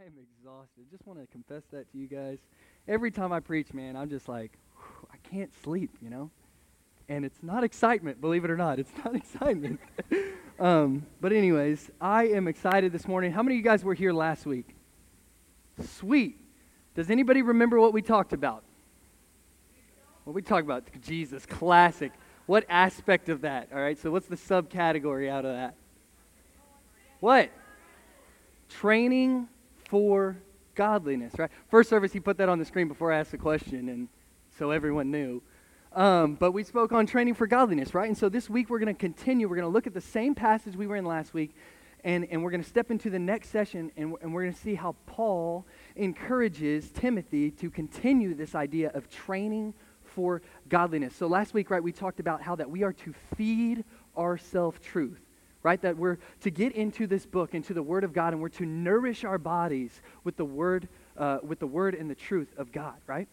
I am exhausted. Just want to confess that to you guys. Every time I preach, man, I'm just like, I can't sleep, you know? And it's not excitement, believe it or not. It's not excitement. um, but, anyways, I am excited this morning. How many of you guys were here last week? Sweet. Does anybody remember what we talked about? What we talked about? Jesus, classic. What aspect of that? All right, so what's the subcategory out of that? What? Training for godliness, right? First service, he put that on the screen before I asked the question, and so everyone knew. Um, but we spoke on training for godliness, right? And so this week we're going to continue. We're going to look at the same passage we were in last week, and, and we're going to step into the next session, and, and we're going to see how Paul encourages Timothy to continue this idea of training for godliness. So last week, right, we talked about how that we are to feed our self truth right? That we're to get into this book, into the Word of God, and we're to nourish our bodies with the Word, uh, with the Word and the truth of God, right?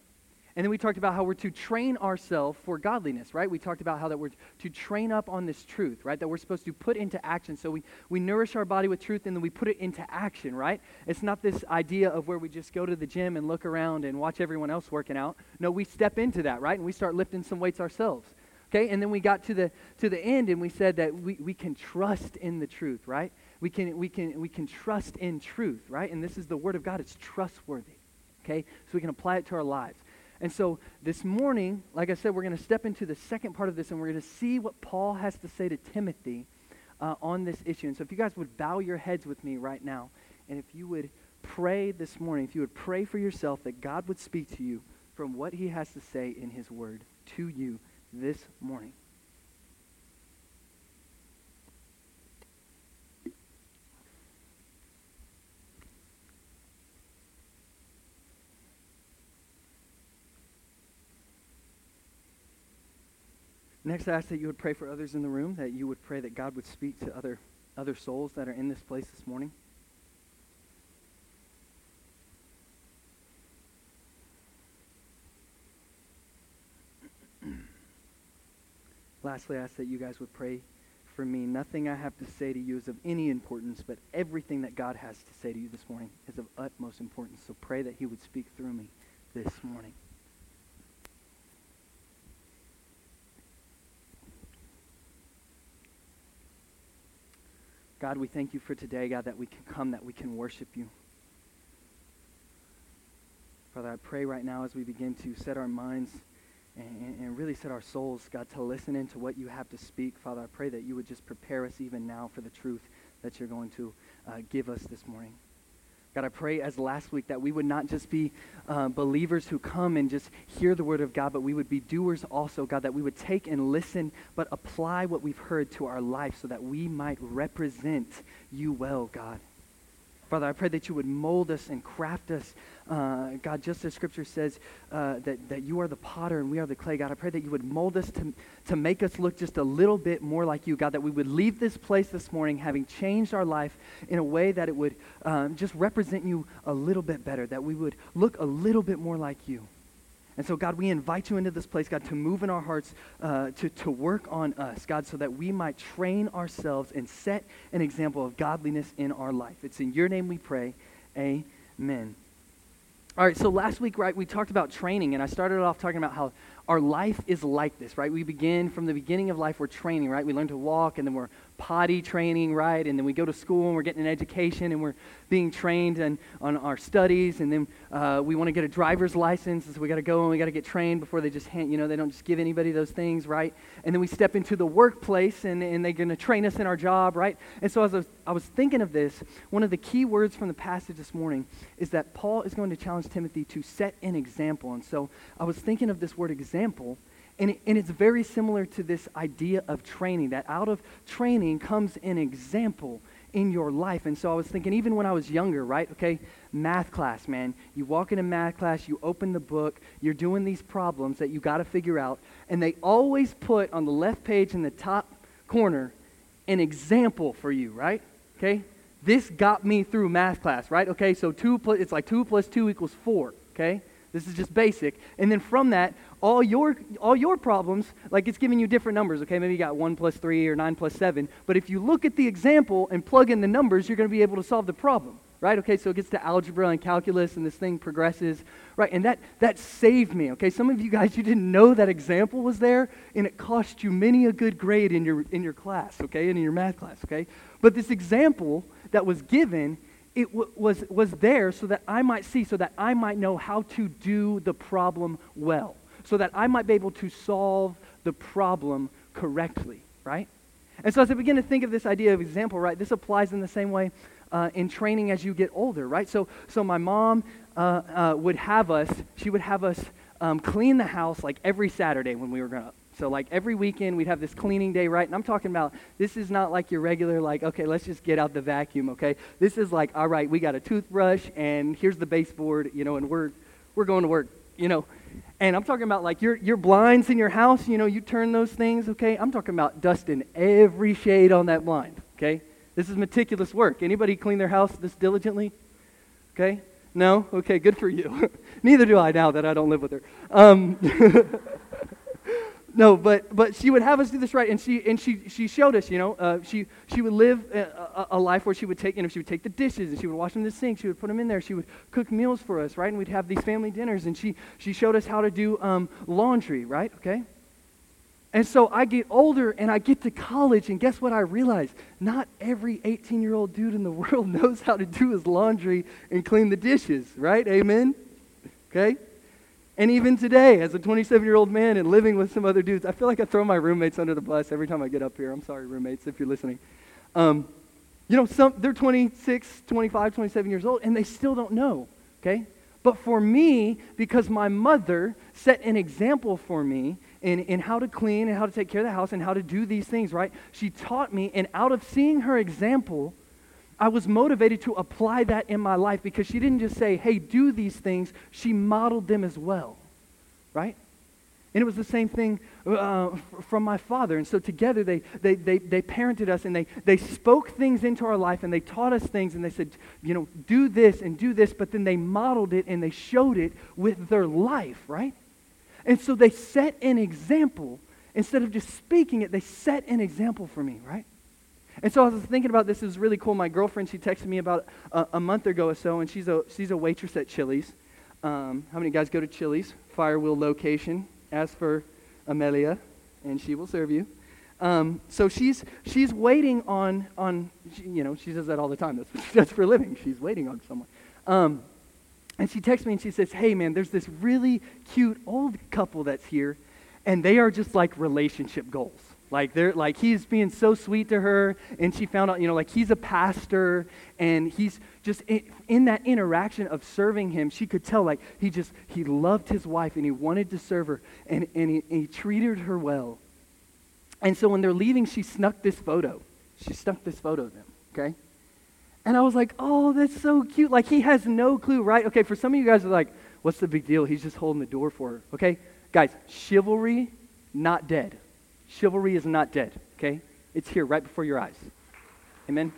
And then we talked about how we're to train ourselves for godliness, right? We talked about how that we're to train up on this truth, right? That we're supposed to put into action. So we, we nourish our body with truth and then we put it into action, right? It's not this idea of where we just go to the gym and look around and watch everyone else working out. No, we step into that, right? And we start lifting some weights ourselves. Okay, and then we got to the to the end and we said that we, we can trust in the truth, right? We can we can we can trust in truth, right? And this is the word of God, it's trustworthy. Okay? So we can apply it to our lives. And so this morning, like I said, we're going to step into the second part of this and we're going to see what Paul has to say to Timothy uh, on this issue. And so if you guys would bow your heads with me right now, and if you would pray this morning, if you would pray for yourself that God would speak to you from what he has to say in his word to you this morning. Next, I ask that you would pray for others in the room, that you would pray that God would speak to other, other souls that are in this place this morning. Lastly, I ask that you guys would pray for me. Nothing I have to say to you is of any importance, but everything that God has to say to you this morning is of utmost importance. So pray that he would speak through me this morning. God, we thank you for today, God, that we can come, that we can worship you. Father, I pray right now as we begin to set our minds and, and, really set our souls, God, to listen into what you have to speak. Father, I pray that you would just prepare us even now for the truth that you're going to uh, give us this morning. God, I pray as last week that we would not just be uh, believers who come and just hear the word of God, but we would be doers also, God, that we would take and listen, but apply what we've heard to our life so that we might represent you well, God. Father, I pray that you would mold us and craft us. Uh, God, just as Scripture says uh, that, that you are the potter and we are the clay, God, I pray that you would mold us to, to make us look just a little bit more like you, God, that we would leave this place this morning having changed our life in a way that it would um, just represent you a little bit better, that we would look a little bit more like you. And so, God, we invite you into this place, God, to move in our hearts, uh, to, to work on us, God, so that we might train ourselves and set an example of godliness in our life. It's in your name we pray. Amen. All right, so last week, right, we talked about training, and I started off talking about how our life is like this, right? We begin from the beginning of life, we're training, right? We learn to walk, and then we're potty training, right? And then we go to school and we're getting an education and we're being trained and, on our studies. And then uh, we want to get a driver's license, so we got to go and we got to get trained before they just hand, you know, they don't just give anybody those things, right? And then we step into the workplace and, and they're going to train us in our job, right? And so as I was, I was thinking of this, one of the key words from the passage this morning is that Paul is going to challenge Timothy to set an example. And so I was thinking of this word example and, it, and it's very similar to this idea of training, that out of training comes an example in your life. And so I was thinking, even when I was younger, right? Okay, math class, man. You walk into math class, you open the book, you're doing these problems that you got to figure out, and they always put on the left page in the top corner an example for you, right? Okay? This got me through math class, right? Okay, so two plus, it's like 2 plus 2 equals 4, okay? This is just basic. And then from that, all your all your problems, like it's giving you different numbers. Okay, maybe you got one plus three or nine plus seven. But if you look at the example and plug in the numbers, you're going to be able to solve the problem. right? Okay, so it gets to algebra and calculus, and this thing progresses, right? And that, that saved me, okay? Some of you guys, you didn't know that example was there, and it cost you many a good grade in your, in your class, okay, and in your math class, okay? But this example that was given, it w- was, was there so that I might see, so that I might know how to do the problem well, so that I might be able to solve the problem correctly, right? And so as I begin to think of this idea of example, right, this applies in the same way uh, in training as you get older, right? So, so my mom uh, uh, would have us, she would have us um, clean the house like every Saturday when we were growing up. So like every weekend we'd have this cleaning day, right? And I'm talking about this is not like your regular like okay, let's just get out the vacuum, okay? This is like all right, we got a toothbrush and here's the baseboard, you know, and we're we're going to work, you know. And I'm talking about like your your blinds in your house, you know, you turn those things, okay? I'm talking about dusting every shade on that blind, okay? This is meticulous work. Anybody clean their house this diligently? Okay? No? Okay, good for you. Neither do I now that I don't live with her. Um, no, but but she would have us do this right, and she and she she showed us, you know, uh, she she would live a, a, a, life where she would take, you know, she would take the dishes and she would wash them in the sink, she would put them in there, she would cook meals for us, right, and we'd have these family dinners, and she she showed us how to do um, laundry, right, okay. And so I get older and I get to college, and guess what I realize? Not every 18 year old dude in the world knows how to do his laundry and clean the dishes, right? Amen? Okay? And even today, as a 27 year old man and living with some other dudes, I feel like I throw my roommates under the bus every time I get up here. I'm sorry, roommates, if you're listening. Um, you know, some, they're 26, 25, 27 years old, and they still don't know, okay? But for me, because my mother set an example for me in, in how to clean and how to take care of the house and how to do these things, right? She taught me, and out of seeing her example, I was motivated to apply that in my life because she didn't just say, hey, do these things, she modeled them as well, right? And it was the same thing uh, from my father. And so together they, they, they, they parented us and they, they spoke things into our life and they taught us things and they said, you know, do this and do this, but then they modeled it and they showed it with their life, right? And so they set an example. Instead of just speaking it, they set an example for me, right? And so I was thinking about this. It was really cool. My girlfriend, she texted me about a, a month ago or so, and she's a, she's a waitress at Chili's. Um, how many guys go to Chili's? Firewheel location. Ask for Amelia, and she will serve you. Um, so she's, she's waiting on, on you know, she says that all the time. That's, that's for a living. She's waiting on someone. Um, and she texts me and she says, Hey, man, there's this really cute old couple that's here, and they are just like relationship goals. Like they're like he's being so sweet to her, and she found out, you know, like he's a pastor, and he's just in, in, that interaction of serving him, she could tell like he just he loved his wife and he wanted to serve her, and, and, he, and he treated her well. And so when they're leaving, she snuck this photo. She snuck this photo of them, okay? And I was like, oh, that's so cute. Like he has no clue, right? Okay, for some of you guys are like, what's the big deal? He's just holding the door for her. Okay? Guys, chivalry, not dead. Chivalry is not dead, okay? It's here right before your eyes. Amen?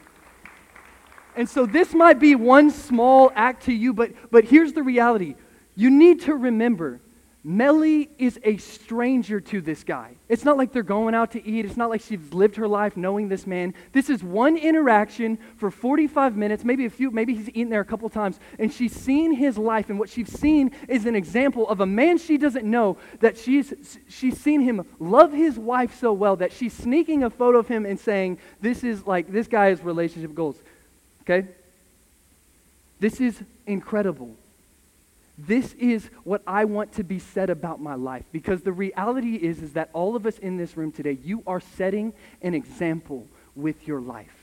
And so this might be one small act to you, but, but here's the reality. You need to remember Melly is a stranger to this guy. It's not like they're going out to eat. It's not like she's lived her life knowing this man. This is one interaction for 45 minutes, maybe a few, maybe he's eaten there a couple times, and she's seen his life. And what she's seen is an example of a man she doesn't know that she's, she's seen him love his wife so well that she's sneaking a photo of him and saying, This is like, this guy's relationship goals. Okay? This is incredible. This is what I want to be said about my life because the reality is is that all of us in this room today, you are setting an example with your life.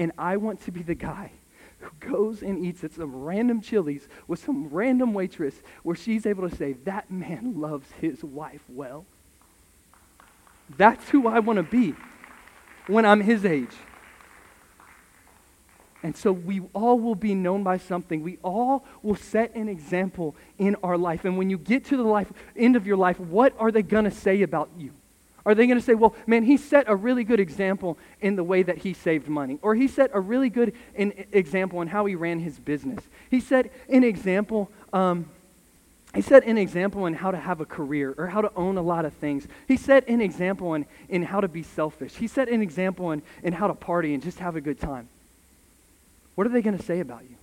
And I want to be the guy who goes and eats at some random Chili's with some random waitress where she's able to say, that man loves his wife well. That's who I want to be when I'm his age. And so we all will be known by something. We all will set an example in our life. And when you get to the life, end of your life, what are they going to say about you? Are they going to say, well, man, he set a really good example in the way that he saved money? Or he set a really good in, example in how he ran his business? He set an example. Um, he set an example in how to have a career or how to own a lot of things. He set an example in, in how to be selfish. He set an example in, in how to party and just have a good time. What are they going to say about you?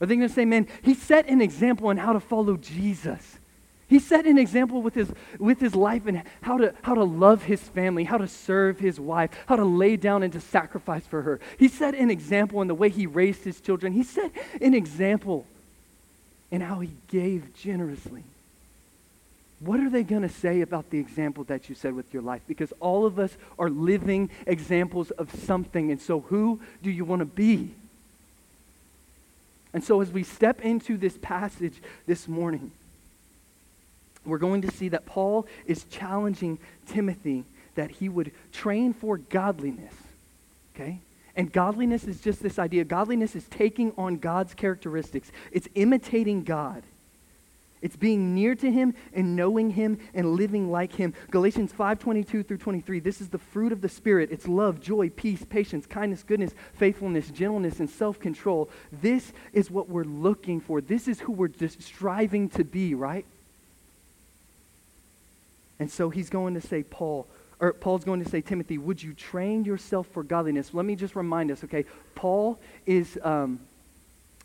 Are they going to say, man, he set an example on how to follow Jesus? He set an example with his, with his life and how to, how to love his family, how to serve his wife, how to lay down and to sacrifice for her. He set an example in the way he raised his children. He set an example in how he gave generously. What are they going to say about the example that you set with your life? Because all of us are living examples of something. And so, who do you want to be? And so, as we step into this passage this morning, we're going to see that Paul is challenging Timothy that he would train for godliness. Okay? And godliness is just this idea. Godliness is taking on God's characteristics, it's imitating God. It's being near to him and knowing him and living like him. Galatians 5:22 through 23. This is the fruit of the spirit. It's love, joy, peace, patience, kindness, goodness, faithfulness, gentleness and self-control. This is what we're looking for. This is who we're just striving to be, right? And so he's going to say, Paul, or Paul's going to say, Timothy, would you train yourself for godliness? Let me just remind us, okay? Paul is, um,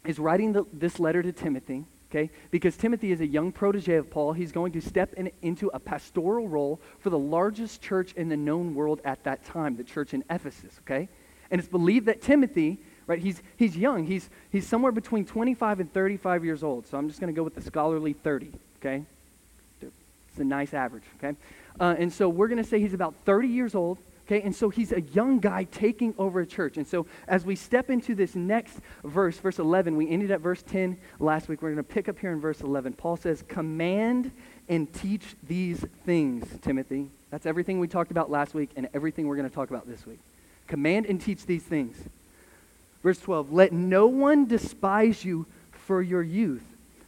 is writing the, this letter to Timothy, okay? Because Timothy is a young protege of Paul. He's going to step in, into a pastoral role for the largest church in the known world at that time, the church in Ephesus, okay? And it's believed that Timothy, right, he's, he's young. He's, he's somewhere between 25 and 35 years old. So I'm just going to go with the scholarly 30, okay? It's a nice average, okay? Uh, and so we're going to say he's about 30 years old, okay? And so he's a young guy taking over a church. And so as we step into this next verse, verse 11, we ended at verse 10 last week. We're going to pick up here in verse 11. Paul says, Command and teach these things, Timothy. That's everything we talked about last week and everything we're going to talk about this week. Command and teach these things. Verse 12, Let no one despise you for your youth,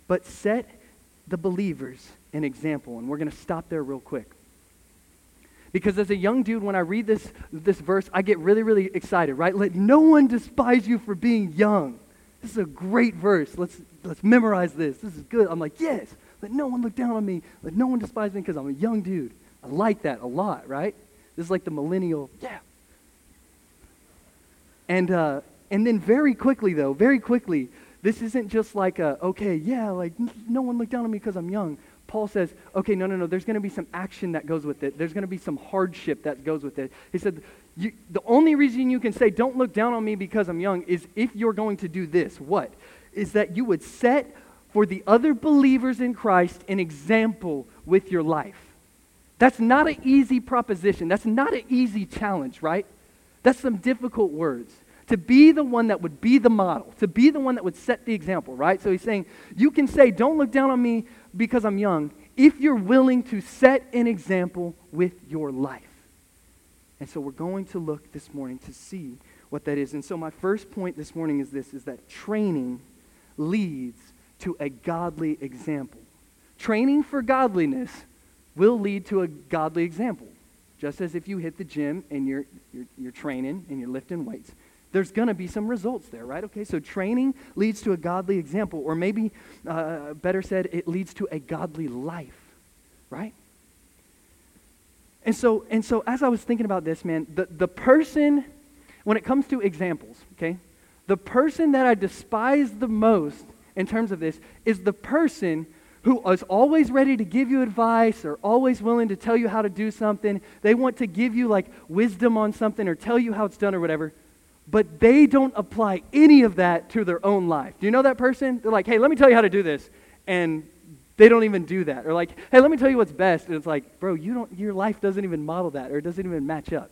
but set the believers an example. And we're going to stop there real quick. Because as a young dude, when I read this, this verse, I get really, really excited, right? Let no one despise you for being young. This is a great verse. Let's, let's memorize this. This is good. I'm like, yes. Let no one look down on me. Let no one despise me because I'm a young dude. I like that a lot, right? This is like the millennial, yeah. And, uh, and then very quickly, though, very quickly, this isn't just like a, okay, yeah, like no one look down on me because I'm young. Paul says, okay, no, no, no, there's going to be some action that goes with it. There's going to be some hardship that goes with it. He said, the only reason you can say, don't look down on me because I'm young, is if you're going to do this. What? Is that you would set for the other believers in Christ an example with your life. That's not an easy proposition. That's not an easy challenge, right? That's some difficult words. To be the one that would be the model, to be the one that would set the example, right? So he's saying, you can say, don't look down on me because I'm young, if you're willing to set an example with your life. And so we're going to look this morning to see what that is. And so my first point this morning is this is that training leads to a godly example. Training for godliness will lead to a godly example. Just as if you hit the gym and you're, you're, you're training and you're lifting weights, there's going to be some results there, right? Okay, so training leads to a godly example, or maybe uh, better said, it leads to a godly life, right? And so, and so as I was thinking about this, man, the, the person, when it comes to examples, okay, the person that I despise the most in terms of this is the person who is always ready to give you advice or always willing to tell you how to do something. They want to give you like wisdom on something or tell you how it's done or whatever but they don't apply any of that to their own life. Do you know that person? They're like, hey, let me tell you how to do this. And they don't even do that. Or like, hey, let me tell you what's best. And it's like, bro, you don't, your life doesn't even model that or it doesn't even match up.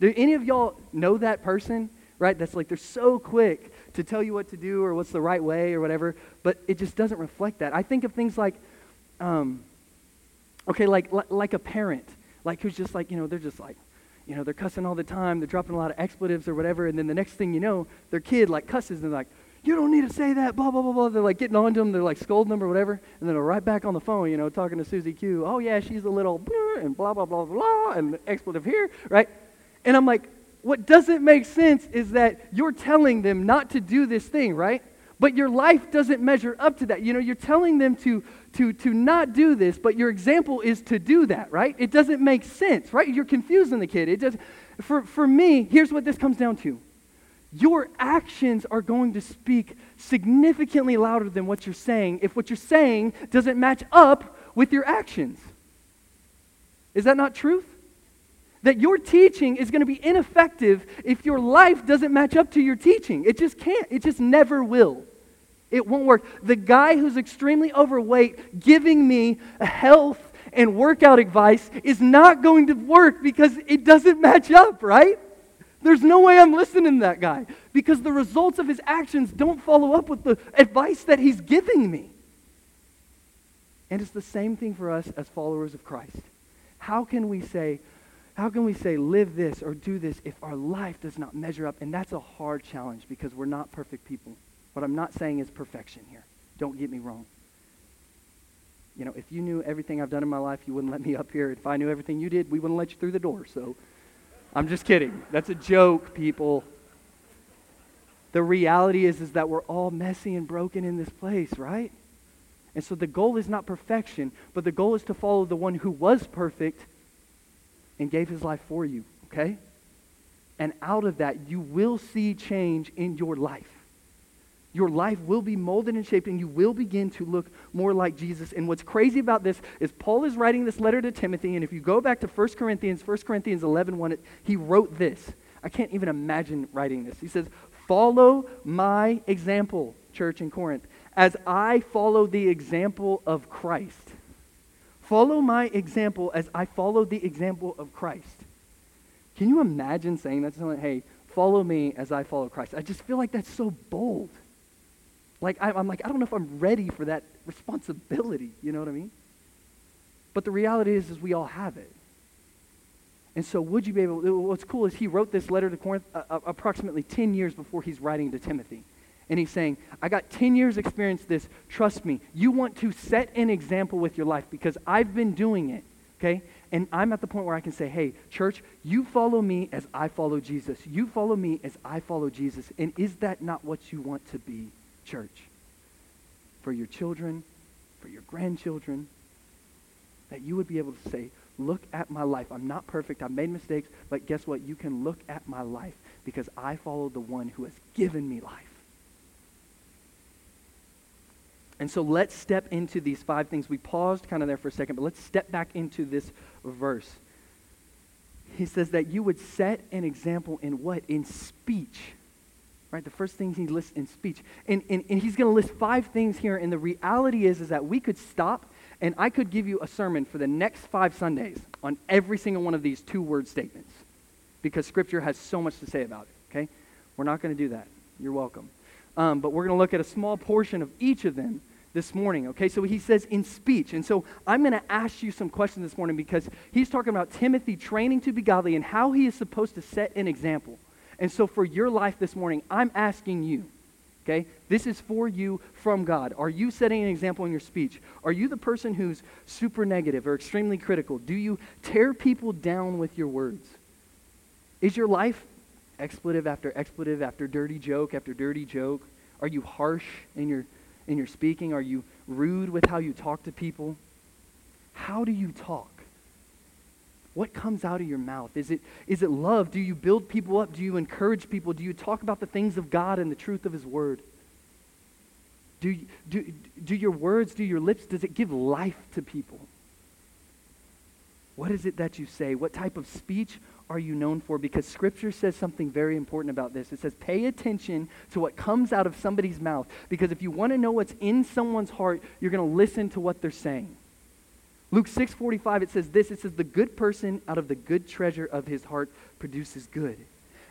Do any of y'all know that person? Right? That's like, they're so quick to tell you what to do or what's the right way or whatever, but it just doesn't reflect that. I think of things like, um, okay, like, like a parent, like who's just like, you know, they're just like, you know, they're cussing all the time, they're dropping a lot of expletives or whatever, and then the next thing you know, their kid like cusses and they're like, you don't need to say that, blah, blah, blah, blah. They're like getting on to them, they're like scolding them or whatever, and then they're right back on the phone, you know, talking to Susie Q. Oh, yeah, she's a little and blah, blah, blah, blah, and expletive here, right? And I'm like, what doesn't make sense is that you're telling them not to do this thing, right? But your life doesn't measure up to that. You know, you're telling them to to, to not do this, but your example is to do that, right? It doesn't make sense, right? You're confusing the kid. It does, for, for me, here's what this comes down to your actions are going to speak significantly louder than what you're saying if what you're saying doesn't match up with your actions. Is that not truth? That your teaching is going to be ineffective if your life doesn't match up to your teaching. It just can't. It just never will. It won't work. The guy who's extremely overweight giving me health and workout advice is not going to work because it doesn't match up, right? There's no way I'm listening to that guy because the results of his actions don't follow up with the advice that he's giving me. And it's the same thing for us as followers of Christ. How can we say, how can we say live this or do this if our life does not measure up? And that's a hard challenge because we're not perfect people. What I'm not saying is perfection here. Don't get me wrong. You know, if you knew everything I've done in my life, you wouldn't let me up here. If I knew everything you did, we wouldn't let you through the door. So I'm just kidding. That's a joke, people. The reality is, is that we're all messy and broken in this place, right? And so the goal is not perfection, but the goal is to follow the one who was perfect and gave his life for you, okay? And out of that, you will see change in your life. Your life will be molded and shaped, and you will begin to look more like Jesus. And what's crazy about this is Paul is writing this letter to Timothy, and if you go back to 1 Corinthians, 1 Corinthians 11, 1, he wrote this. I can't even imagine writing this. He says, Follow my example, church in Corinth, as I follow the example of Christ. Follow my example as I follow the example of Christ. Can you imagine saying that to someone? Hey, follow me as I follow Christ. I just feel like that's so bold. Like, I, am like, I don't know if I'm ready for that responsibility. You know what I mean? But the reality is, is we all have it. And so, would you be able? What's cool is he wrote this letter to Corinth uh, uh, approximately 10 years before he's writing to Timothy. And he's saying, I got 10 years experience this. Trust me. You want to set an example with your life because I've been doing it. Okay? And I'm at the point where I can say, hey, church, you follow me as I follow Jesus. You follow me as I follow Jesus. And is that not what you want to be? Church, for your children, for your grandchildren, that you would be able to say, look at my life. I'm not perfect. I've made mistakes, but guess what? You can look at my life because I follow the one who has given me life. And so let's step into these five things. We paused kind of there for a second, but let's step back into this verse. He says that you would set an example in what? In speech right? The first things he lists in speech. And, and, and he's going to list five things here. And the reality is, is that we could stop and I could give you a sermon for the next five Sundays on every single one of these two word statements because Scripture has so much to say about it, okay? We're not going to do that. You're welcome. Um, but we're going to look at a small portion of each of them this morning, okay? So he says in speech. And so I'm going to ask you some questions this morning because he's talking about Timothy training to be godly and how he is supposed to set an example. And so for your life this morning, I'm asking you, okay? This is for you from God. Are you setting an example in your speech? Are you the person who's super negative or extremely critical? Do you tear people down with your words? Is your life expletive after expletive after dirty joke after dirty joke? Are you harsh in your in your speaking? Are you rude with how you talk to people? How do you talk? What comes out of your mouth? Is it, is it love? Do you build people up? Do you encourage people? Do you talk about the things of God and the truth of His Word? Do, do, do your words, do your lips, does it give life to people? What is it that you say? What type of speech are you known for? Because Scripture says something very important about this. It says, pay attention to what comes out of somebody's mouth. Because if you want to know what's in someone's heart, you're going to listen to what they're saying. Luke 6:45 it says this it says the good person out of the good treasure of his heart produces good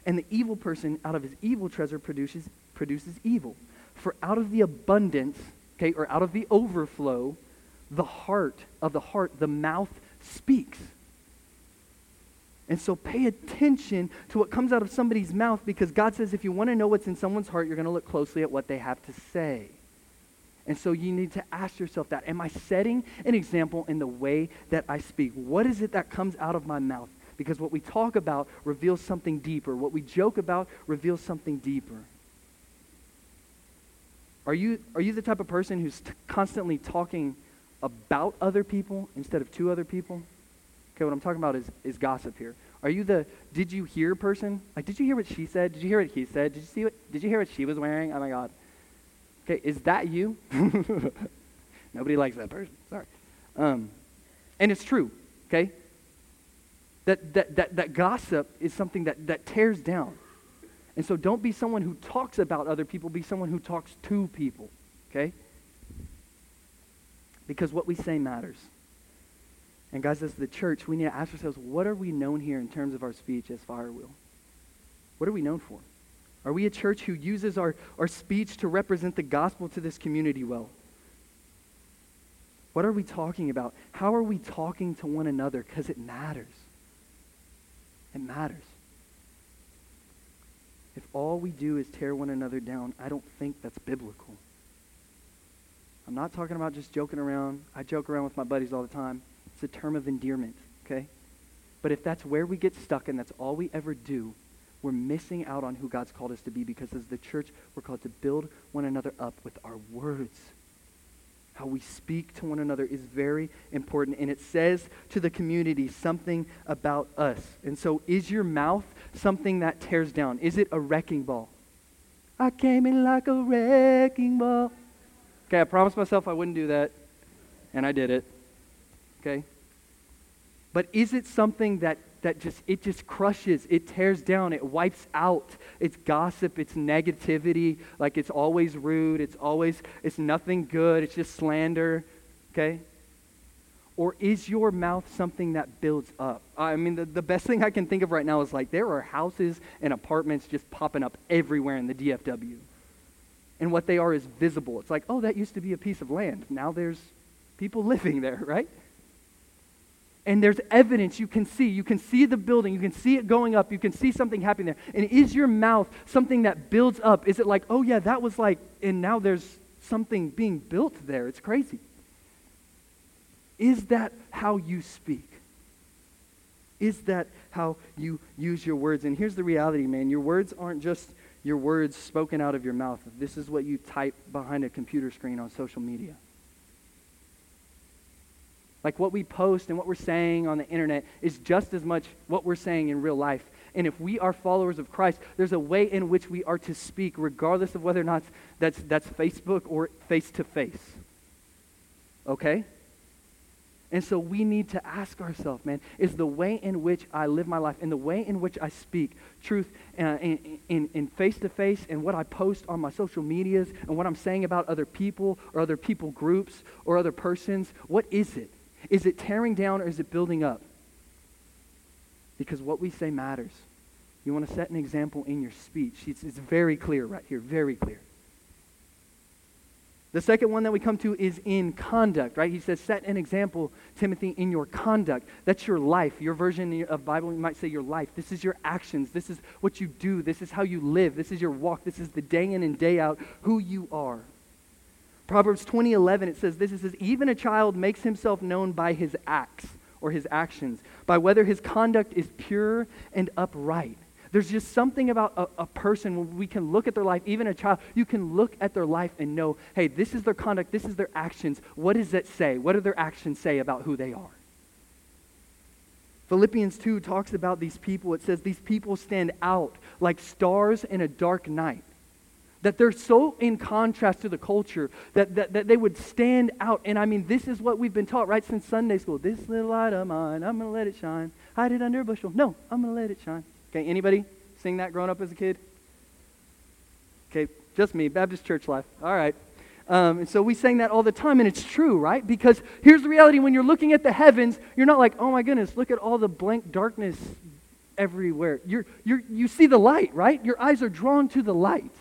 and the evil person out of his evil treasure produces produces evil. For out of the abundance okay or out of the overflow the heart of the heart the mouth speaks. And so pay attention to what comes out of somebody's mouth because God says if you want to know what's in someone's heart you're going to look closely at what they have to say and so you need to ask yourself that. Am I setting an example in the way that I speak? What is it that comes out of my mouth? Because what we talk about reveals something deeper. What we joke about reveals something deeper. Are you, are you the type of person who's t- constantly talking about other people instead of to other people? Okay, what I'm talking about is, is gossip here. Are you the did you hear person? Like, did you hear what she said? Did you hear what he said? Did you see what did you hear what she was wearing? Oh my god. Okay, is that you? Nobody likes that person. Sorry. Um, and it's true, okay? That, that, that, that gossip is something that, that tears down. And so don't be someone who talks about other people, be someone who talks to people, okay? Because what we say matters. And guys, as the church, we need to ask ourselves, what are we known here in terms of our speech as Firewheel? What are we known for? Are we a church who uses our, our speech to represent the gospel to this community well? What are we talking about? How are we talking to one another? Because it matters. It matters. If all we do is tear one another down, I don't think that's biblical. I'm not talking about just joking around. I joke around with my buddies all the time. It's a term of endearment, okay? But if that's where we get stuck and that's all we ever do, we're missing out on who God's called us to be because as the church, we're called to build one another up with our words how we speak to one another is very important. And it says to the community something about us. And so, is your mouth something that tears down? Is it a wrecking ball? I came in like a wrecking ball. Okay, I promised myself I wouldn't do that, and I did it. Okay? But is it something that that just it just crushes it tears down it wipes out. It's gossip it's negativity like it's always rude it's always it's nothing good it's just slander okay? Or is your mouth something that builds up? I mean the, the best thing i can think of right now is like there are houses and apartments just popping up everywhere in the dfw and what they are is visible. It's like oh that used to be a piece of land. Now there's people living there right and there's evidence you can see. You can see the building, you can see it going up, you can see something happening there. And is your mouth something that builds up? Is it like, oh yeah, that was like, and now there's something being built there? It's crazy. Is that how you speak? Is that how you use your words? And here's the reality, man your words aren't just your words spoken out of your mouth. This is what you type behind a computer screen on social media. Like what we post and what we're saying on the internet is just as much what we're saying in real life. And if we are followers of Christ, there's a way in which we are to speak, regardless of whether or not that's, that's Facebook or face to face. Okay? And so we need to ask ourselves, man, is the way in which I live my life and the way in which I speak truth uh, in face to face and what I post on my social medias and what I'm saying about other people or other people groups or other persons, what is it? Is it tearing down or is it building up? Because what we say matters. You want to set an example in your speech. It's, it's very clear right here, very clear. The second one that we come to is in conduct, right? He says, set an example, Timothy, in your conduct. That's your life. Your version of Bible, you might say your life. This is your actions. This is what you do. This is how you live. This is your walk. This is the day in and day out who you are. Proverbs 20:11 it says this it says even a child makes himself known by his acts or his actions by whether his conduct is pure and upright. There's just something about a, a, person when we can look at their life, even a child, you can look at their life and know, hey, this is their conduct, this is their actions. What does that say? What do their actions say about who they are? Philippians 2 talks about these people. It says these people stand out like stars in a dark night. That they're so in contrast to the culture that, that, that they would stand out. And I mean, this is what we've been taught right since Sunday school. This little light of mine, I'm going to let it shine. Hide it under a bushel. No, I'm going to let it shine. Okay, anybody sing that growing up as a kid? Okay, just me, Baptist church life. All right. Um, and so we sang that all the time, and it's true, right? Because here's the reality when you're looking at the heavens, you're not like, oh my goodness, look at all the blank darkness everywhere. You're, you're, you see the light, right? Your eyes are drawn to the light.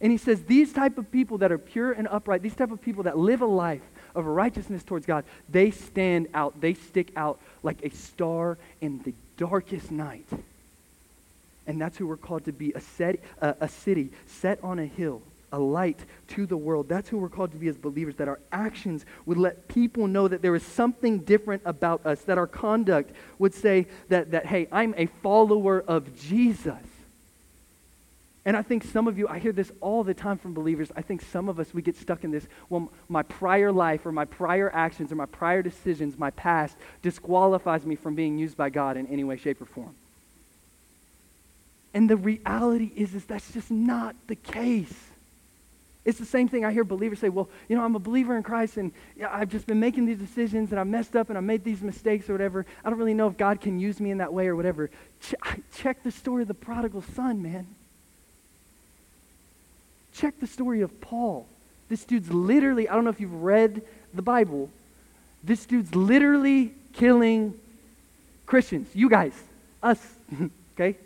And he says these type of people that are pure and upright, these type of people that live a life of righteousness towards God, they stand out. They stick out like a star in the darkest night. And that's who we're called to be, a, set, a, a city set on a hill, a light to the world. That's who we're called to be as believers, that our actions would let people know that there is something different about us, that our conduct would say that, that hey, I'm a follower of Jesus. And I think some of you, I hear this all the time from believers. I think some of us, we get stuck in this. Well, my prior life or my prior actions or my prior decisions, my past, disqualifies me from being used by God in any way, shape, or form. And the reality is, is that's just not the case. It's the same thing I hear believers say, well, you know, I'm a believer in Christ and I've just been making these decisions and I messed up and I made these mistakes or whatever. I don't really know if God can use me in that way or whatever. Ch- check the story of the prodigal son, man. Check the story of Paul. This dude's literally, I don't know if you've read the Bible, this dude's literally killing Christians. You guys, us, okay?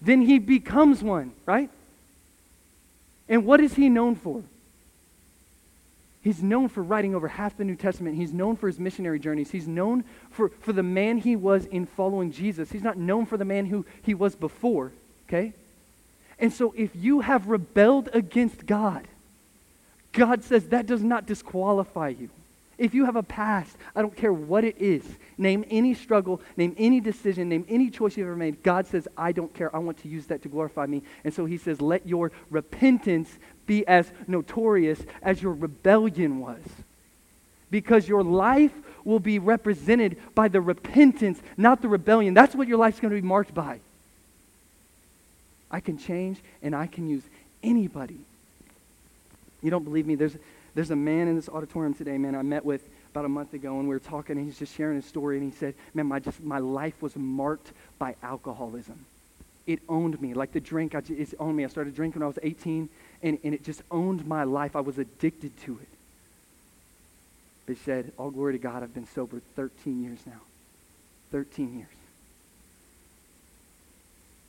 Then he becomes one, right? And what is he known for? He's known for writing over half the New Testament. He's known for his missionary journeys. He's known for, for the man he was in following Jesus. He's not known for the man who he was before, okay? And so if you have rebelled against God, God says that does not disqualify you. If you have a past, I don't care what it is, name any struggle, name any decision, name any choice you've ever made, God says, I don't care. I want to use that to glorify me. And so he says, let your repentance be as notorious as your rebellion was. Because your life will be represented by the repentance, not the rebellion. That's what your life's going to be marked by. I can change and I can use anybody. You don't believe me? There's, there's a man in this auditorium today, man, I met with about a month ago, and we were talking, and he's just sharing his story, and he said, man, my, just, my life was marked by alcoholism. It owned me. Like the drink, I it owned me. I started drinking when I was 18, and, and it just owned my life. I was addicted to it. But he said, all glory to God, I've been sober 13 years now. 13 years.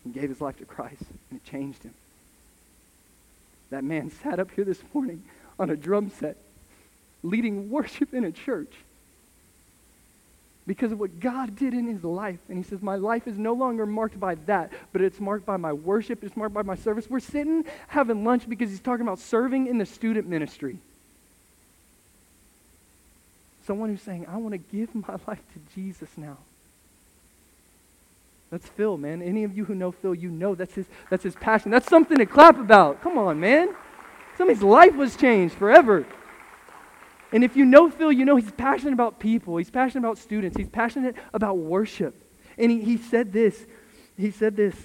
He gave his life to Christ, and it changed him. That man sat up here this morning on a drum set leading worship in a church because of what God did in his life. And he says, My life is no longer marked by that, but it's marked by my worship, it's marked by my service. We're sitting having lunch because he's talking about serving in the student ministry. Someone who's saying, I want to give my life to Jesus now. That's Phil, man. Any of you who know Phil, you know that's his, that's his passion. That's something to clap about. Come on, man. Somebody's life was changed forever. And if you know Phil, you know he's passionate about people. He's passionate about students. He's passionate about worship. And he, he said this. He said this.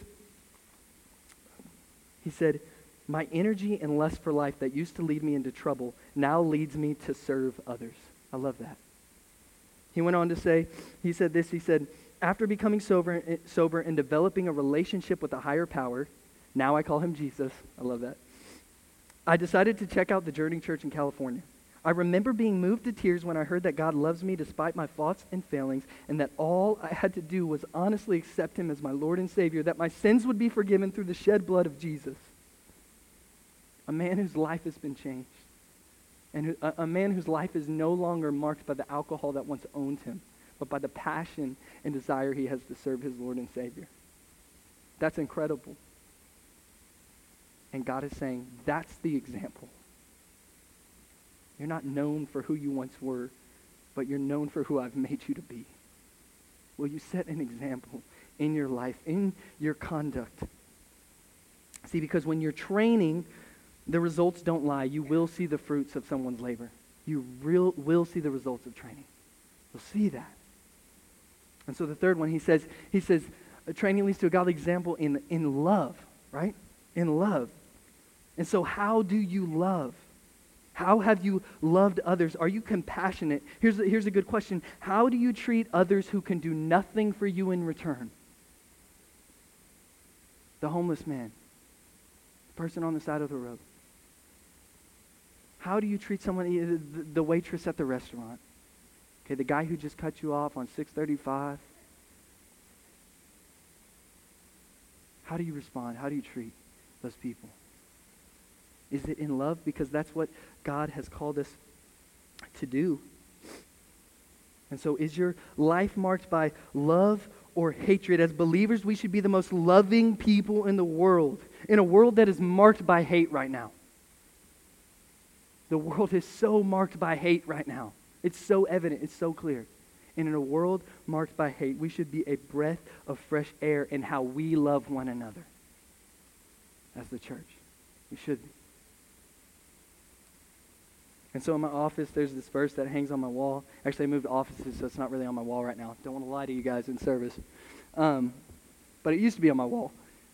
He said, My energy and lust for life that used to lead me into trouble now leads me to serve others. I love that. He went on to say, he said this, he said, after becoming sober, eh, sober and developing a relationship with a higher power, now I call him Jesus. I love that. I decided to check out the Journey Church in California. I remember being moved to tears when I heard that God loves me despite my faults and failings, and that all I had to do was honestly accept Him as my Lord and Savior, that my sins would be forgiven through the shed blood of Jesus. A man whose life has been changed, and a, a man whose life is no longer marked by the alcohol that once owned him, but by the passion and desire he has to serve his Lord and Savior. That's incredible. And God is saying, that's the example. You're not known for who you once were, but you're known for who I've made you to be. Will you set an example in your life, in your conduct? See, because when you're training, the results don't lie. You will see the fruits of someone's labor. You real, will see the results of training. You'll see that. And so the third one, he says, he says, uh, training leads to a godly example in, in love, right? In love. And so, how do you love? How have you loved others? Are you compassionate? Here's a, here's a good question How do you treat others who can do nothing for you in return? The homeless man, the person on the side of the road. How do you treat someone, eh, the, the waitress at the restaurant? Okay, the guy who just cut you off on 635. How do you respond? How do you treat those people? Is it in love? Because that's what God has called us to do. And so, is your life marked by love or hatred? As believers, we should be the most loving people in the world, in a world that is marked by hate right now. The world is so marked by hate right now. It's so evident, it's so clear. And in a world marked by hate, we should be a breath of fresh air in how we love one another. as the church. We should be. And so in my office, there's this verse that hangs on my wall. Actually, I moved offices, so it's not really on my wall right now. Don't want to lie to you guys in service. Um, but it used to be on my wall,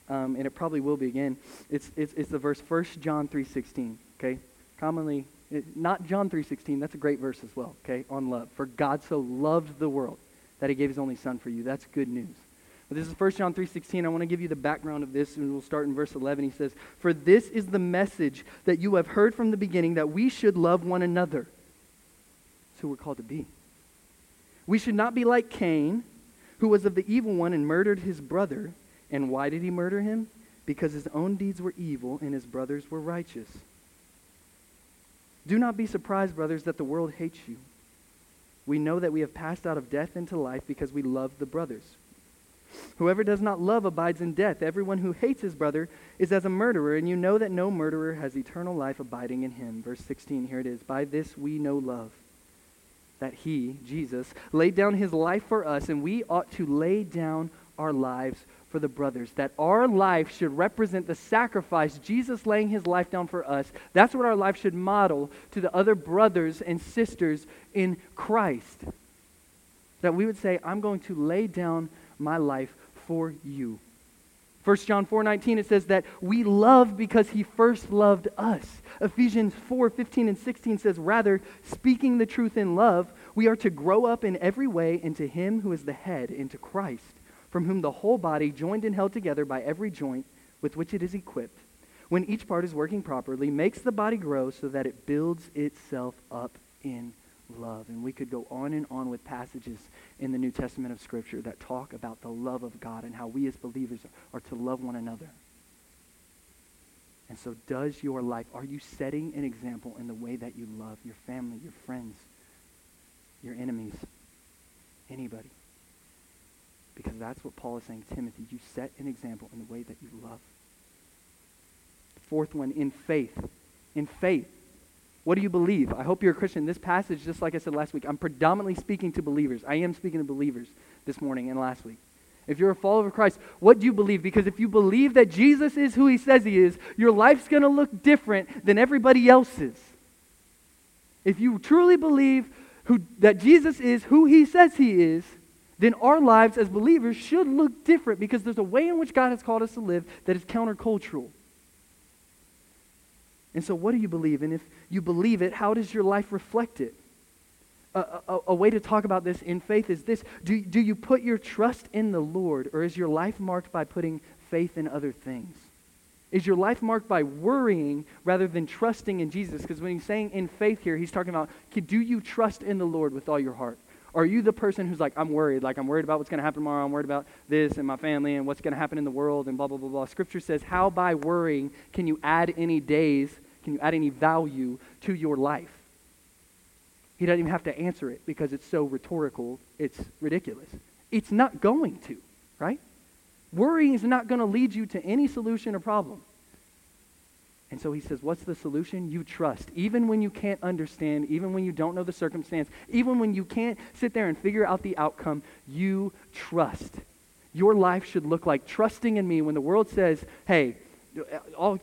um, and it probably will be again. It's, it's, it's the verse 1 John 3.16, okay? Commonly, it, not John 3.16, that's a great verse as well, okay, on love. For God so loved the world that he gave his only son for you. That's good news. But this is 1 John 3:16. I want to give you the background of this and we'll start in verse 11. He says, "For this is the message that you have heard from the beginning that we should love one another." That's who we're called to be. We should not be like Cain, who was of the evil one and murdered his brother. And why did he murder him? Because his own deeds were evil and his brothers were righteous. Do not be surprised, brothers, that the world hates you. We know that we have passed out of death into life because we love the brothers. Whoever does not love abides in death. Everyone who hates his brother is as a murderer, and you know that no murderer has eternal life abiding in him. Verse 16, here it is. By this we know love, that he, Jesus, laid down his life for us, and we ought to lay down our lives for the brothers. That our life should represent the sacrifice, Jesus laying his life down for us. That's what our life should model to the other brothers and sisters in Christ. That we would say, I'm going to lay down my life for you. 1 John 4:19 it says that we love because he first loved us. Ephesians 4:15 and 16 says rather speaking the truth in love, we are to grow up in every way into him who is the head, into Christ, from whom the whole body joined and held together by every joint with which it is equipped, when each part is working properly, makes the body grow so that it builds itself up in love. And we could go on and on with passages in the New Testament of Scripture that talk about the love of God and how we as believers are to love one another. And so, does your life, are you setting an example in the way that you love your family, your friends, your enemies, anybody? Because that's what Paul is saying, Timothy. You set an example in the way that you love. Fourth one, in faith. In faith. What do you believe? I hope you're a Christian. This passage, just like I said last week, I'm predominantly speaking to believers. I am speaking to believers this morning and last week. If you're a follower of Christ, what do you believe? Because if you believe that Jesus is who he says he is, your life's going to look different than everybody else's. If you truly believe who, that Jesus is who he says he is, then our lives as believers should look different because there's a way in which God has called us to live that is countercultural. And so, what do you believe? And if you believe it, how does your life reflect it? A, a, a, way to talk about this in faith is this do, do you put your trust in the Lord, or is your life marked by putting faith in other things? Is your life marked by worrying rather than trusting in Jesus? Because when he's saying in faith here, he's talking about do you trust in the Lord with all your heart? Are you the person who's like, I'm worried, like I'm worried about what's going to happen tomorrow, I'm worried about this and my family and what's going to happen in the world and blah, blah, blah, blah. Scripture says, How by worrying can you add any days can you add any value to your life? He doesn't even have to answer it because it's so rhetorical, it's ridiculous. It's not going to, right? Worrying is not going to lead you to any solution or problem. And so he says, What's the solution? You trust. Even when you can't understand, even when you don't know the circumstance, even when you can't sit there and figure out the outcome, you trust. Your life should look like trusting in me when the world says, Hey, all,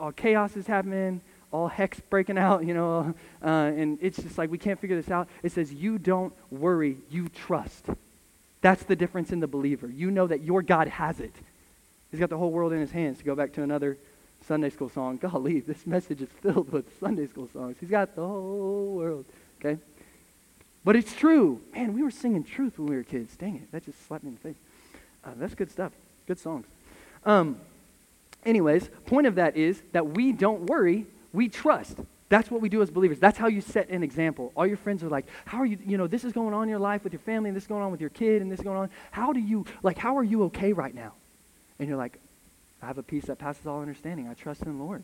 all chaos is happening, all heck's breaking out, you know, uh, and it's just like we can't figure this out. It says, You don't worry, you trust. That's the difference in the believer. You know that your God has it. He's got the whole world in his hands. To go back to another Sunday school song, golly, this message is filled with Sunday school songs. He's got the whole world, okay? But it's true. Man, we were singing truth when we were kids. Dang it, that just slapped me in the face. Uh, that's good stuff. Good songs. Um, Anyways, point of that is that we don't worry, we trust. That's what we do as believers. That's how you set an example. All your friends are like, how are you, you know, this is going on in your life with your family, and this is going on with your kid, and this is going on. How do you, like, how are you okay right now? And you're like, I have a peace that passes all understanding. I trust in the Lord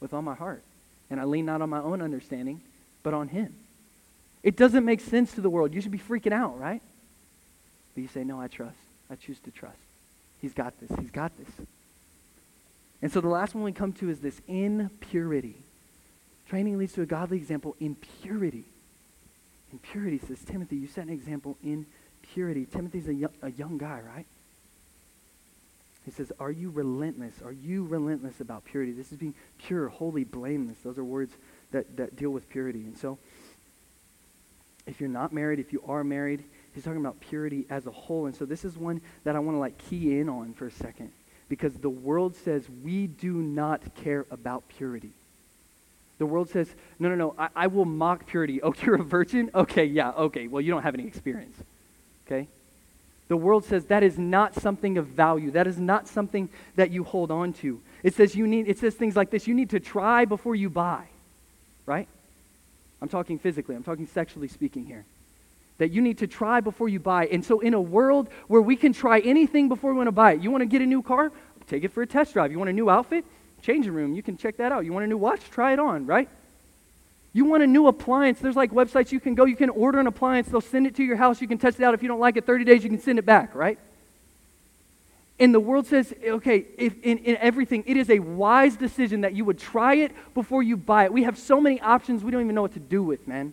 with all my heart. And I lean not on my own understanding, but on Him. It doesn't make sense to the world. You should be freaking out, right? But you say, no, I trust. I choose to trust. He's got this. He's got this. And so the last one we come to is this in purity. Training leads to a godly example in purity. In purity, says Timothy, you set an example in purity. Timothy's a a young guy, right? He says, Are you relentless? Are you relentless about purity? This is being pure, holy, blameless. Those are words that, that deal with purity. And so, if you're not married, if you are married, he's talking about purity as a whole. And so, this is one that I want to like key in on for a second because the world says we do not care about purity. The world says, no, no, no, I, I will mock purity. Oh, you're a virgin? Okay, yeah, okay. Well, you don't have any experience. Okay? The world says that is not something of value. That is not something that you hold on to. It says you need it says things like this, you need to try before you buy. Right? I'm talking physically, I'm talking sexually speaking here. That you need to try before you buy. And so in a world where we can try anything before we want to buy it, you want to get a new car? Take it for a test drive. You want a new outfit? Changing room, you can check that out. You want a new watch? Try it on, right? You want a new appliance? There's like websites you can go, you can order an appliance, they'll send it to your house, you can test it out. If you don't like it 30 days, you can send it back, right? And the world says, okay, if in, in everything, it is a wise decision that you would try it before you buy it. We have so many options we don't even know what to do with, man.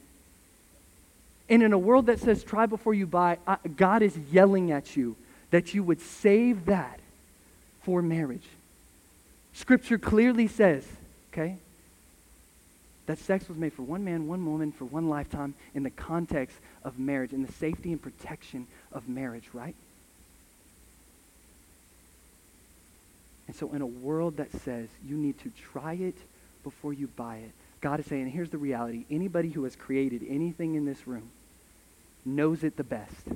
And in a world that says try before you buy, God is yelling at you that you would save that for marriage. Scripture clearly says, okay, that sex was made for one man, one woman, for one lifetime in the context of marriage, in the safety and protection of marriage, right? And so, in a world that says you need to try it before you buy it, God is saying, here's the reality anybody who has created anything in this room knows it the best.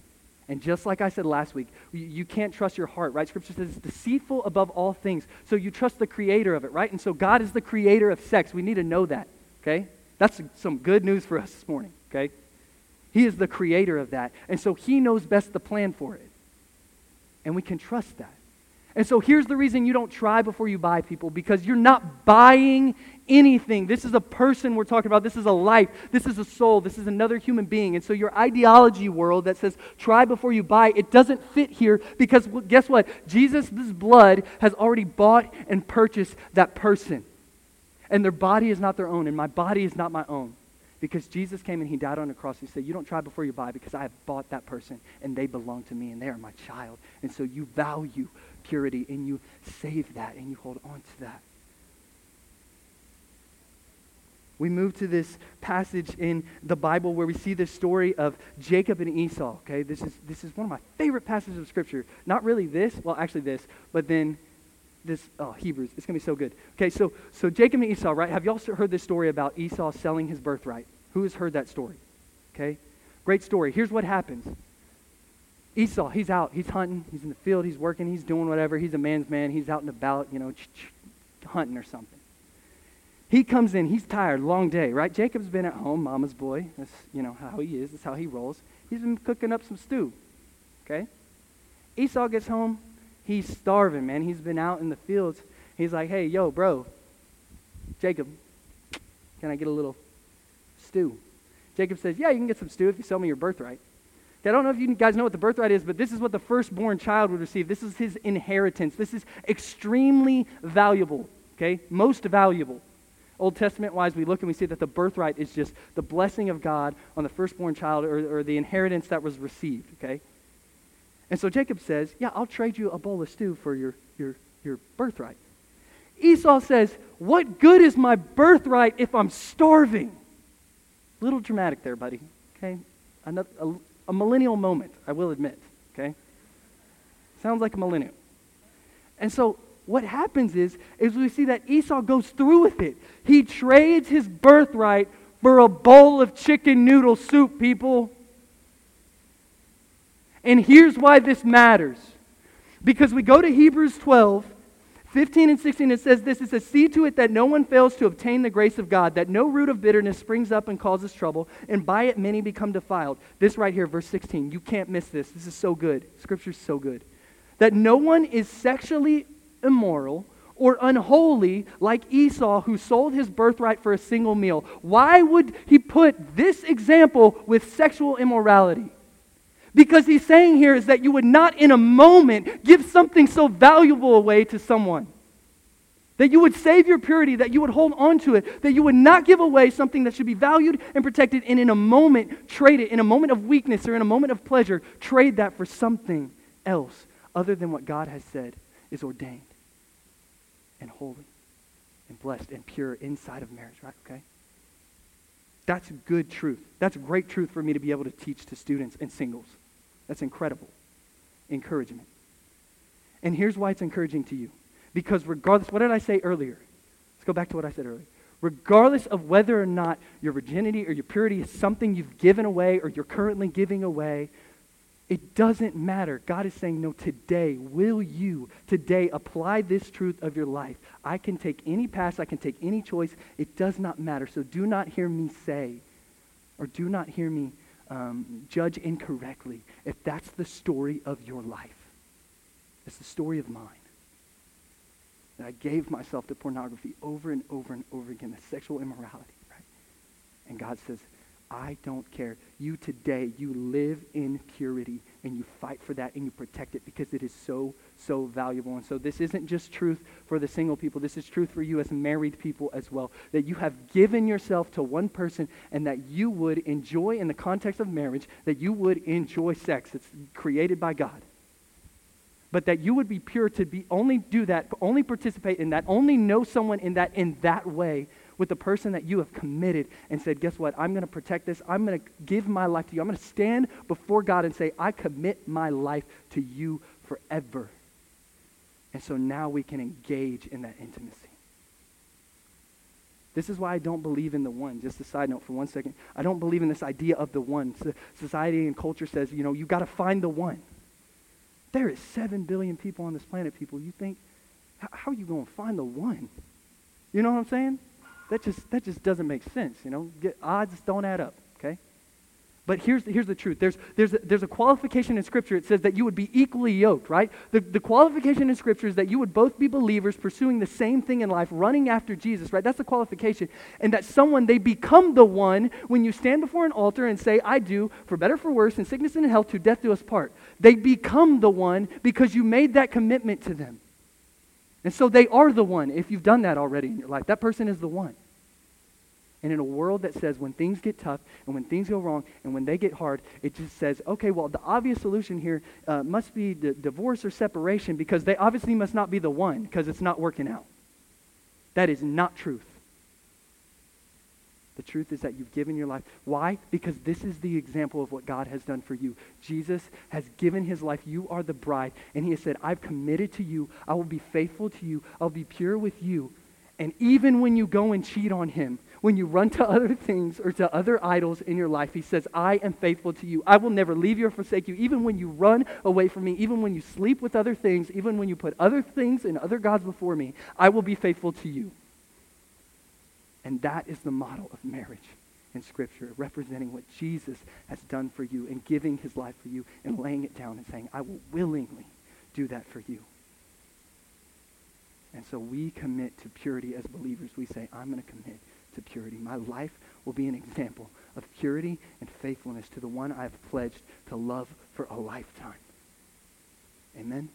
And just like I said last week, you can't trust your heart, right? Scripture says it's deceitful above all things. So you trust the creator of it, right? And so God is the creator of sex. We need to know that. Okay? That's some good news for us this morning, okay? He is the creator of that. And so he knows best the plan for it. And we can trust that. And so here's the reason you don't try before you buy people because you're not buying anything. This is a person we're talking about. This is a life. This is a soul. This is another human being. And so your ideology world that says try before you buy, it doesn't fit here because guess what? Jesus' blood has already bought and purchased that person. And their body is not their own, and my body is not my own. Because Jesus came and he died on the cross. He said, You don't try before you buy because I have bought that person and they belong to me and they are my child. And so you value purity and you save that and you hold on to that. We move to this passage in the Bible where we see this story of Jacob and Esau. Okay, this is, this is one of my favorite passages of Scripture. Not really this, well, actually this, but then this, oh, Hebrews. It's to be so good. Okay, so, so Jacob and Esau, right? Have y'all heard this story about Esau selling his birthright? Who has heard that story? Okay, great story. Here's what happens. Esau, he's out, he's hunting, he's in the field, he's working, he's doing whatever. He's a man's man. He's out and about, you know, hunting or something. He comes in, he's tired, long day, right? Jacob's been at home, mama's boy. That's, you know, how he is. That's how he rolls. He's been cooking up some stew, okay? Esau gets home, He's starving, man. He's been out in the fields. He's like, hey, yo, bro, Jacob, can I get a little stew? Jacob says, yeah, you can get some stew if you sell me your birthright. I don't know if you guys know what the birthright is, but this is what the firstborn child would receive. This is his inheritance. This is extremely valuable, okay? Most valuable. Old Testament wise, we look and we see that the birthright is just the blessing of God on the firstborn child or, or the inheritance that was received, okay? And so Jacob says, Yeah, I'll trade you a bowl of stew for your, your, your birthright. Esau says, What good is my birthright if I'm starving? A little dramatic there, buddy. Okay? Another, a, a millennial moment, I will admit. Okay? Sounds like a millennial. And so what happens is, is we see that Esau goes through with it. He trades his birthright for a bowl of chicken noodle soup, people. And here's why this matters. Because we go to Hebrews 12, 15 and 16, it says this It says, See to it that no one fails to obtain the grace of God, that no root of bitterness springs up and causes trouble, and by it many become defiled. This right here, verse 16, you can't miss this. This is so good. Scripture's so good. That no one is sexually immoral or unholy like Esau, who sold his birthright for a single meal. Why would he put this example with sexual immorality? Because he's saying here is that you would not in a moment give something so valuable away to someone. That you would save your purity, that you would hold on to it, that you would not give away something that should be valued and protected, and in a moment trade it, in a moment of weakness or in a moment of pleasure, trade that for something else other than what God has said is ordained and holy and blessed and pure inside of marriage, right? Okay? That's good truth. That's great truth for me to be able to teach to students and singles. That's incredible. Encouragement. And here's why it's encouraging to you. Because regardless, what did I say earlier? Let's go back to what I said earlier. Regardless of whether or not your virginity or your purity is something you've given away or you're currently giving away, it doesn't matter. God is saying, no, today, will you today apply this truth of your life? I can take any past, I can take any choice. It does not matter. So do not hear me say, or do not hear me um, judge incorrectly if that's the story of your life. It's the story of mine. That I gave myself to pornography over and over and over again, the sexual immorality, right? And God says, I don't care. You today, you live in purity and you fight for that and you protect it because it is so, so valuable. And so this isn't just truth for the single people. This is truth for you as married people as well. That you have given yourself to one person and that you would enjoy in the context of marriage, that you would enjoy sex. It's created by God. But that you would be pure to be only do that, only participate in that, only know someone in that in that way with the person that you have committed and said, guess what? I'm going to protect this. I'm going to give my life to you. I'm going to stand before God and say, I commit my life to you forever. And so now we can engage in that intimacy. This is why I don't believe in the one. Just a side note for one second. I don't believe in this idea of the one. So society and culture says, you know, you got to find the one. There is 7 billion people on this planet, people. You think, how are you going to find the one? You know what I'm saying? That just, that just doesn't make sense, you know. Get, odds don't add up, okay? But here's, here's the truth. There's, there's, a, there's a qualification in Scripture. It says that you would be equally yoked, right? The, the qualification in Scripture is that you would both be believers pursuing the same thing in life, running after Jesus, right? That's the qualification. And that someone, they become the one when you stand before an altar and say, I do, for better for worse, in sickness and in health, to death do us part. They become the one because you made that commitment to them. And so they are the one if you've done that already in your life. That person is the one. And in a world that says when things get tough and when things go wrong and when they get hard, it just says, okay, well, the obvious solution here uh, must be the divorce or separation because they obviously must not be the one because it's not working out. That is not truth. The truth is that you've given your life. Why? Because this is the example of what God has done for you. Jesus has given his life. You are the bride. And he has said, I've committed to you. I will be faithful to you. I'll be pure with you. And even when you go and cheat on him, when you run to other things or to other idols in your life, he says, I am faithful to you. I will never leave you or forsake you. Even when you run away from me, even when you sleep with other things, even when you put other things and other gods before me, I will be faithful to you. And that is the model of marriage in Scripture, representing what Jesus has done for you and giving his life for you and laying it down and saying, I will willingly do that for you. And so we commit to purity as believers. We say, I'm going to commit to purity. My life will be an example of purity and faithfulness to the one I have pledged to love for a lifetime. Amen?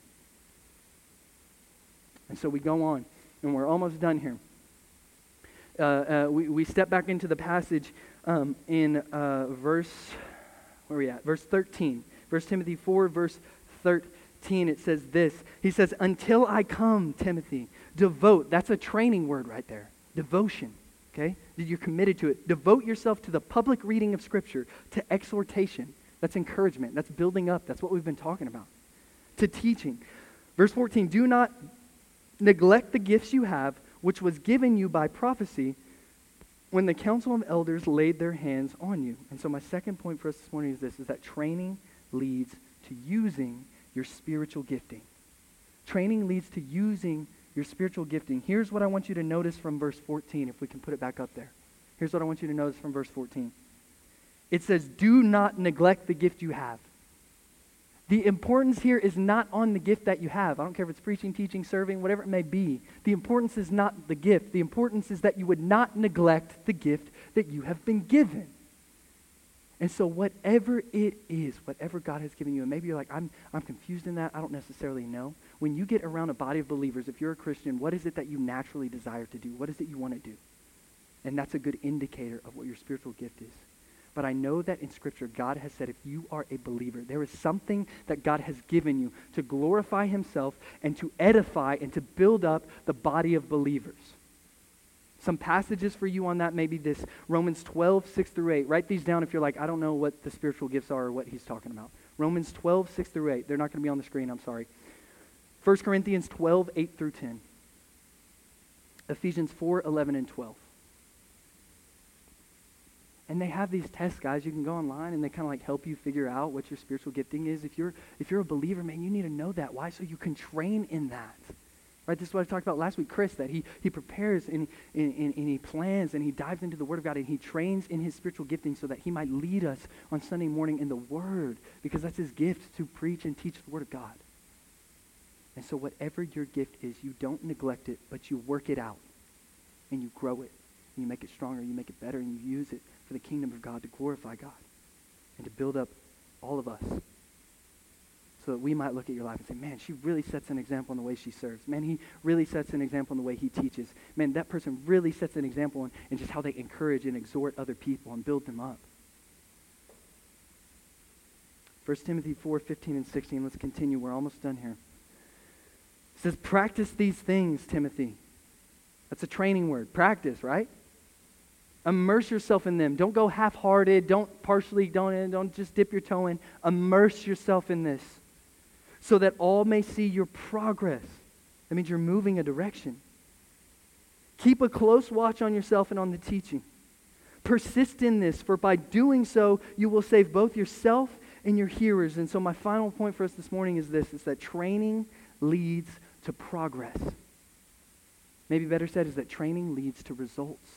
And so we go on, and we're almost done here uh, uh, we, we step back into the passage um, in uh, verse, where are we at? Verse 13. Verse Timothy 4, verse 13, it says this. He says, Until I come, Timothy, devote. That's a training word right there. Devotion. Okay? You're committed to it. Devote yourself to the public reading of Scripture, to exhortation. That's encouragement. That's building up. That's what we've been talking about. To teaching. Verse 14, do not neglect the gifts you have which was given you by prophecy when the council of elders laid their hands on you. And so my second point for us this morning is this, is that training leads to using your spiritual gifting. Training leads to using your spiritual gifting. Here's what I want you to notice from verse 14, if we can put it back up there. Here's what I want you to notice from verse 14. It says, do not neglect the gift you have. The importance here is not on the gift that you have. I don't care if it's preaching, teaching, serving, whatever it may be. The importance is not the gift. The importance is that you would not neglect the gift that you have been given. And so, whatever it is, whatever God has given you, and maybe you're like, I'm, I'm confused in that, I don't necessarily know. When you get around a body of believers, if you're a Christian, what is it that you naturally desire to do? What is it you want to do? And that's a good indicator of what your spiritual gift is. But I know that in Scripture, God has said if you are a believer, there is something that God has given you to glorify Himself and to edify and to build up the body of believers. Some passages for you on that maybe this Romans 12, 6 through 8. Write these down if you're like, I don't know what the spiritual gifts are or what he's talking about. Romans 12, 6 through 8. They're not going to be on the screen, I'm sorry. 1 Corinthians 12, 8 through 10. Ephesians 4, 11, and 12. And they have these tests, guys. You can go online and they kind of like help you figure out what your spiritual gifting is. If you're if you're a believer, man, you need to know that. Why? So you can train in that. Right? This is what I talked about last week, Chris, that he, he prepares and, and, and, and, he plans and he dives into the Word of God and he trains in his spiritual gifting so that he might lead us on Sunday morning in the Word because that's his gift to preach and teach the Word of God. And so whatever your gift is, you don't neglect it, but you work it out and you grow it and you make it stronger, you make it better, and you use it for the kingdom of God to glorify God and to build up all of us so that we might look at your life and say, man, she really sets an example in the way she serves. Man, he really sets an example in the way he teaches. Man, that person really sets an example in, in just how they encourage and exhort other people and build them up. 1 Timothy 4, 15 and 16. Let's continue. We're almost done here. It says, practice these things, Timothy. That's a training word. Practice, right? Immerse yourself in them. Don't go half-hearted. Don't partially, don't, eh, don't just dip your toe in. Immerse yourself in this so that all may see your progress. That means you're moving a direction. Keep a close watch on yourself and on the teaching. Persist in this, for by doing so, you will save both yourself and your hearers. And so my final point for us this morning is this, is that training leads to progress. Maybe better said is that training leads to results.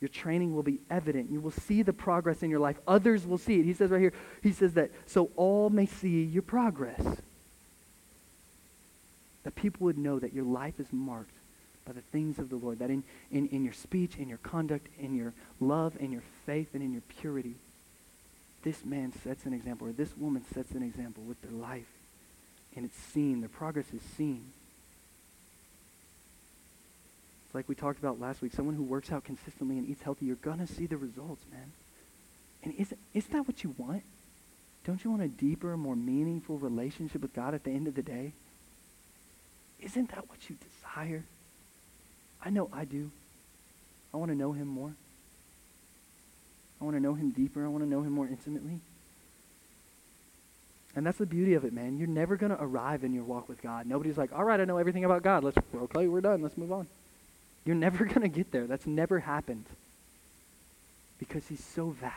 Your training will be evident. You will see the progress in your life. Others will see it. He says right here, he says that so all may see your progress. That people would know that your life is marked by the things of the Lord. That in, in, in your speech, in your conduct, in your love, in your faith, and in your purity, this man sets an example, or this woman sets an example with their life. And it's seen. Their progress is seen. Like we talked about last week. Someone who works out consistently and eats healthy, you're going to see the results, man. And isn't, isn't that what you want? Don't you want a deeper, more meaningful relationship with God at the end of the day? Isn't that what you desire? I know I do. I want to know him more. I want to know him deeper. I want to know him more intimately. And that's the beauty of it, man. You're never going to arrive in your walk with God. Nobody's like, all right, I know everything about God. Let's, okay, we're done. Let's move on. You're never going to get there. That's never happened. Because he's so vast.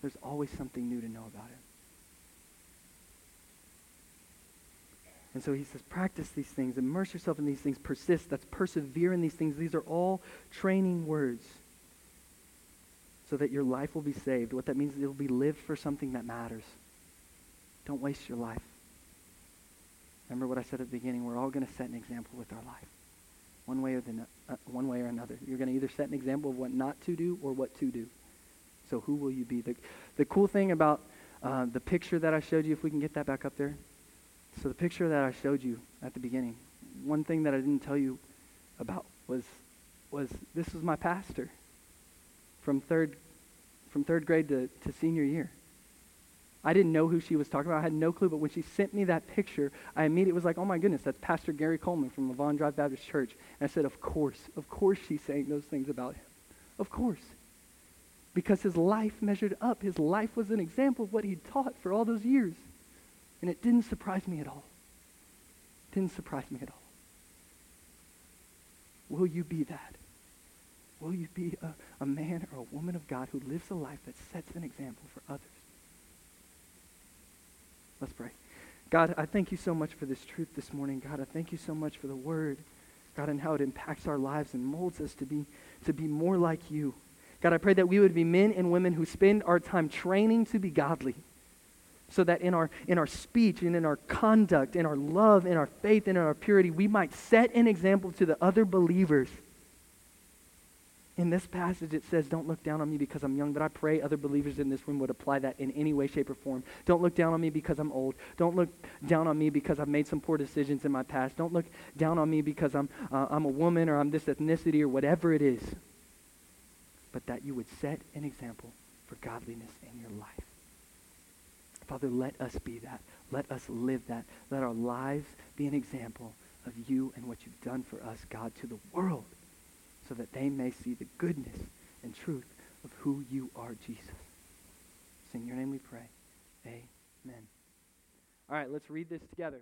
There's always something new to know about him. And so he says, practice these things, immerse yourself in these things, persist. That's persevere in these things. These are all training words so that your life will be saved. What that means is it will be lived for something that matters. Don't waste your life. Remember what I said at the beginning. We're all going to set an example with our life one way or the uh, one way or another. You're going to either set an example of what not to do or what to do. So who will you be? The, the cool thing about uh, the picture that I showed you, if we can get that back up there. So the picture that I showed you at the beginning, one thing that I didn't tell you about was was this was my pastor from third from third grade to, to senior year. I didn't know who she was talking about. I had no clue. But when she sent me that picture, I immediately was like, oh my goodness, that's Pastor Gary Coleman from Avon Drive Baptist Church. And I said, of course. Of course she's saying those things about him. Of course. Because his life measured up. His life was an example of what he'd taught for all those years. And it didn't surprise me at all. It didn't surprise me at all. Will you be that? Will you be a, a man or a woman of God who lives a life that sets an example for others? Let's pray. God, I thank you so much for this truth this morning. God, I thank you so much for the word. God, and how it impacts our lives and molds us to be, to be more like you. God, I pray that we would be men and women who spend our time training to be godly so that in our, in our speech and in our conduct, in our love, in our faith, and in our purity, we might set an example to the other believers in this passage, it says, Don't look down on me because I'm young, but I pray other believers in this room would apply that in any way, shape, or form. Don't look down on me because I'm old. Don't look down on me because I've made some poor decisions in my past. Don't look down on me because I'm, uh, I'm a woman or I'm this ethnicity or whatever it is. but that you would set an example for godliness in your life. Father, let us be that. Let us live that. Let our lives be an example of you and what you've done for us, God, to the world, so that they may see the goodness and truth of who you are, Jesus. It's in your name we pray. Amen. All right, let's read this together.